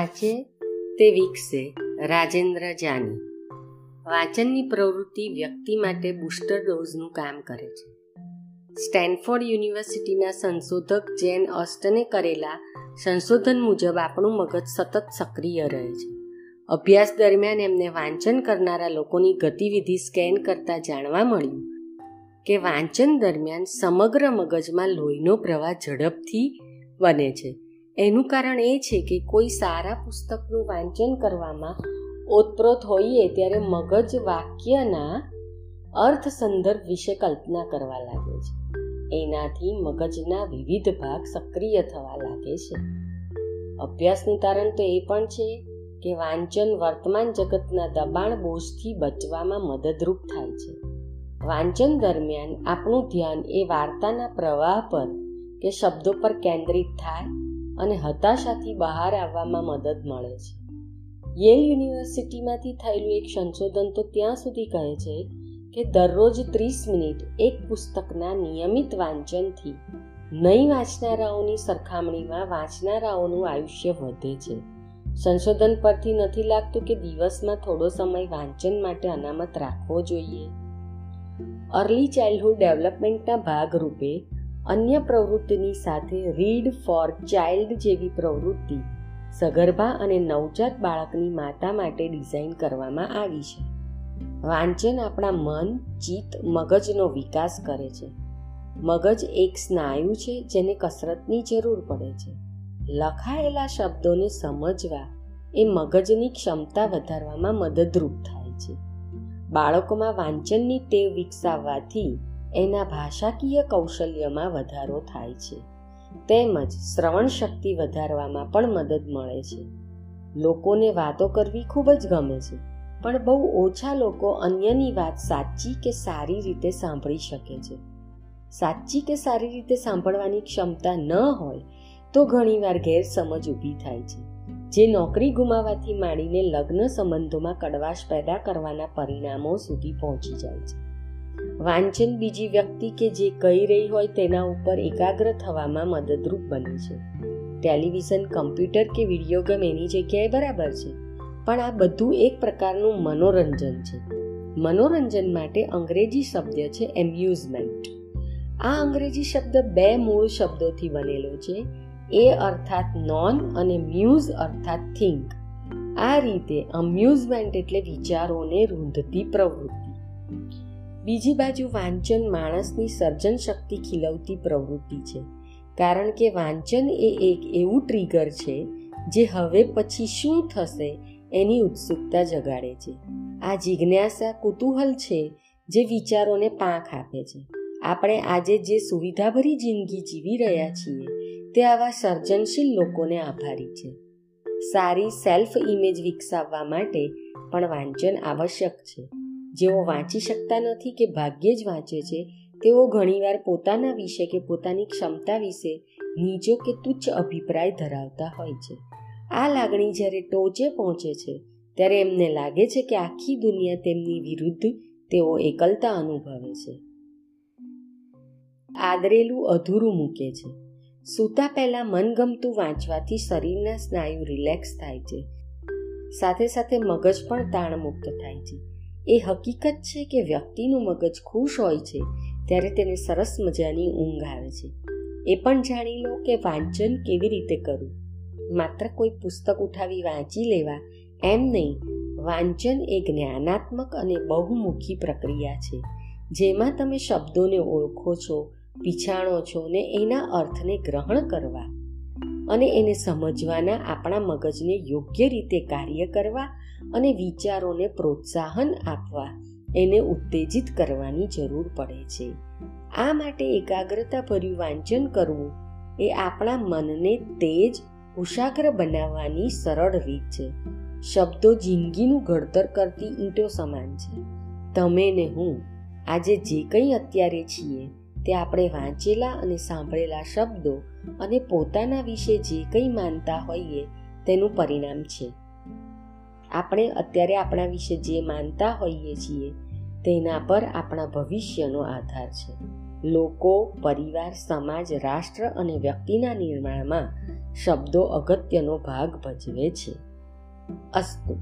વાંચે તે વિકસે રાજેન્દ્ર જાની. વાંચનની પ્રવૃત્તિ વ્યક્તિ માટે બુસ્ટર ડોઝનું કામ કરે છે. સ્ટેનફોર્ડ યુનિવર્સિટીના સંશોધક જેન ઓસ્ટને કરેલા સંશોધન મુજબ આપણું મગજ સતત સક્રિય રહે છે. અભ્યાસ દરમિયાન એમને વાંચન કરનારા લોકોની ગતિવિધિ સ્કેન કરતા જાણવા મળ્યું કે વાંચન દરમિયાન સમગ્ર મગજમાં લોહીનો પ્રવાહ ઝડપથી બને છે. એનું કારણ એ છે કે કોઈ સારા પુસ્તકનું વાંચન કરવામાં ઓતપ્રોત હોઈએ ત્યારે મગજ વાક્યના અર્થ સંદર્ભ વિશે કલ્પના કરવા લાગે છે. એનાથી મગજના વિવિધ ભાગ સક્રિય થવા લાગે છે. અભ્યાસનું તારણ તો એ પણ છે કે વાંચન વર્તમાન જગતના દબાણ બોજથી બચવામાં મદદરૂપ થાય છે. વાંચન દરમિયાન આપણું ધ્યાન એ વાર્તાના પ્રવાહ પર કે શબ્દો પર કેન્દ્રિત થાય અને હતાશાથી બહાર આવવામાં મદદ મળે છે. યેલ યુનિવર્સિટીમાંથી થયેલું એક સંશોધન તો ત્યાં સુધી કહે છે કે દરરોજ ત્રીસ મિનિટ એક પુસ્તકના નિયમિત વાંચનથી નહીં વાંચનારાઓની સરખામણીમાં વાંચનારાઓનું આયુષ્ય વધે છે. સંશોધન પરથી નથી લાગતું કે દિવસમાં થોડો સમય વાંચન માટે અનામત રાખવો જોઈએ. અર્લી ચાઇલ્ડહુડ ડેવલપમેન્ટના ભાગરૂપે અન્ય પ્રવૃત્તિની સાથે રીડ ફોર ચાઇલ્ડ જેવી પ્રવૃત્તિ સગર્ભા અને નવજાત બાળકની માતા માટે ડિઝાઇન કરવામાં આવી છે. વાંચન આપણા મન, ચિત્ત, મગજનો વિકાસ કરે છે. મગજ એક સ્નાયુ છે જેને કસરતની જરૂર પડે છે. લખાયેલા શબ્દોને સમજવા એ મગજની ક્ષમતા વધારવામાં મદદરૂપ થાય છે. બાળકોમાં વાંચનની ટેવ વિકસાવવાથી એના ભાષાકીય કૌશલ્યમાં વધારો થાય છે. તેમજ શ્રવણ શક્તિ વધારવામાં પણ મદદ મળે છે. લોકોને વાતો કરવી ખૂબ જ ગમે છે, પણ બહુ ઓછા લોકો અન્યની વાત સાચી કે સારી રીતે સાંભળી શકે છે. સાચી કે સારી રીતે સાંભળવાની ક્ષમતા ન હોય, તો ઘણીવાર ગેરસમજ ઊભી થાય છે, જે નોકરી ગુમાવવાથી માંડીને લગ્ન સંબંધોમાં કડવાશ પેદા કરવાના પરિણામો સુધી પહોંચી જાય છે. વાંચન બીજી વ્યક્તિ કે જે કહી રહી હોય તેના ઉપર એકાગ્ર થવામાં મદદરૂપ બને છે. ટેલિવિઝન, કમ્પ્યુટર કે વીડિયો ગેમ એની જગ્યાએ બરાબર છે, પણ આ બધું એક પ્રકારનું મનોરંજન છે. મનોરંજન માટે અંગ્રેજી શબ્દ છે એમ્યુઝમેન્ટ આ અંગ્રેજી શબ્દ બે મૂળ શબ્દોથી બનેલો છે, એ અર્થાત નોન અને મ્યુઝ અર્થાત થિંક આ રીતે અમ્યુઝમેન્ટ એટલે વિચારોને રૂંધતી પ્રવૃત્તિ. બીજી બાજુ વાંચન માણસની સર્જન શક્તિ ખીલવતી પ્રવૃત્તિ છે. કારણ કે વાંચન એ એક એવું ટ્રિગર છે, જે હવે પછી શું થશે એની ઉત્સુકતા જગાડે છે. આ જિજ્ઞાસા કુતૂહલ છે, જે વિચારોને પાંખ આપે છે. આપણે આજે જે સુવિધાભરી જિંદગી જીવી રહ્યા છીએ, તે આવા સર્જનશીલ લોકોને આભારી છે. સારી સેલ્ફ ઇમેજ વિકસાવવા માટે પણ વાંચન આવશ્યક છે. જેઓ વાંચી શકતા નથી કે ભાગ્યે જ વાંચે છે, તેઓ ઘણીવાર પોતાના વિશે કે પોતાની ક્ષમતા વિશે નીચો કે તુચ્છ અભિપ્રાય ધરાવતા હોય છે. આ લાગણી જ્યારે ટોચે પહોંચે છે, ત્યારે એમને લાગે છે કે આખી દુનિયા તેમની વિરુદ્ધ તેઓ એકલતા અનુભવે છે. આદરેલું અધૂરું મૂકે છે. સૂતા પહેલા મનગમતું વાંચવાથી શરીરના સ્નાયુ રિલેક્સ થાય છે. સાથે સાથે મગજ પણ તાણમુક્ત થાય છે. એ હકીકત છે કે વ્યક્તિનું મગજ ખુશ હોય છે, ત્યારે તેને સરસ મજાની ઊંઘ આવે છે. એ પણ જાણી લો કે વાંચન કેવી રીતે કરવું. માત્ર કોઈ પુસ્તક ઉઠાવી વાંચી લેવા એમ નહીં, વાંચન એ જ્ઞાનાત્મક અને બહુમુખી પ્રક્રિયા છે, જેમાં તમે શબ્દોને ઓળખો છો, પીછાણો છો ને એના અર્થને ગ્રહણ કરવા. અને એને સમજવાના આપણા મગજને યોગ્ય રીતે કાર્ય કરવા અને વિચારોને પ્રોત્સાહન આપવા એને ઉત્તેજિત કરવાની જરૂર પડે છે. આ માટે એકાગ્રતા ભર્યું વાંચન કરવું એ આપણા મનને તેજ ઉષાગ્ર બનાવવાની સરળ રીત છે. શબ્દો જિંદગીનું ઘડતર કરતી ઈંટો સમાન છે. તમે ને હું આજે જે કંઈ અત્યારે છીએ તે આપણે વાંચેલા અને સાંભળેલા શબ્દો અને પોતાના વિશે જે કંઈ માનતા હોઈએ તેનું પરિણામ છે. આપણે અત્યારે આપણા વિશે જે માનતા હોઈએ છીએ તેના પર આપણા ભવિષ્યનો આધાર છે. લોકો, પરિવાર, સમાજ, રાષ્ટ્ર અને વ્યક્તિના નિર્માણમાં શબ્દો અગત્યનો ભાગ ભજવે છે. અસ્તુ.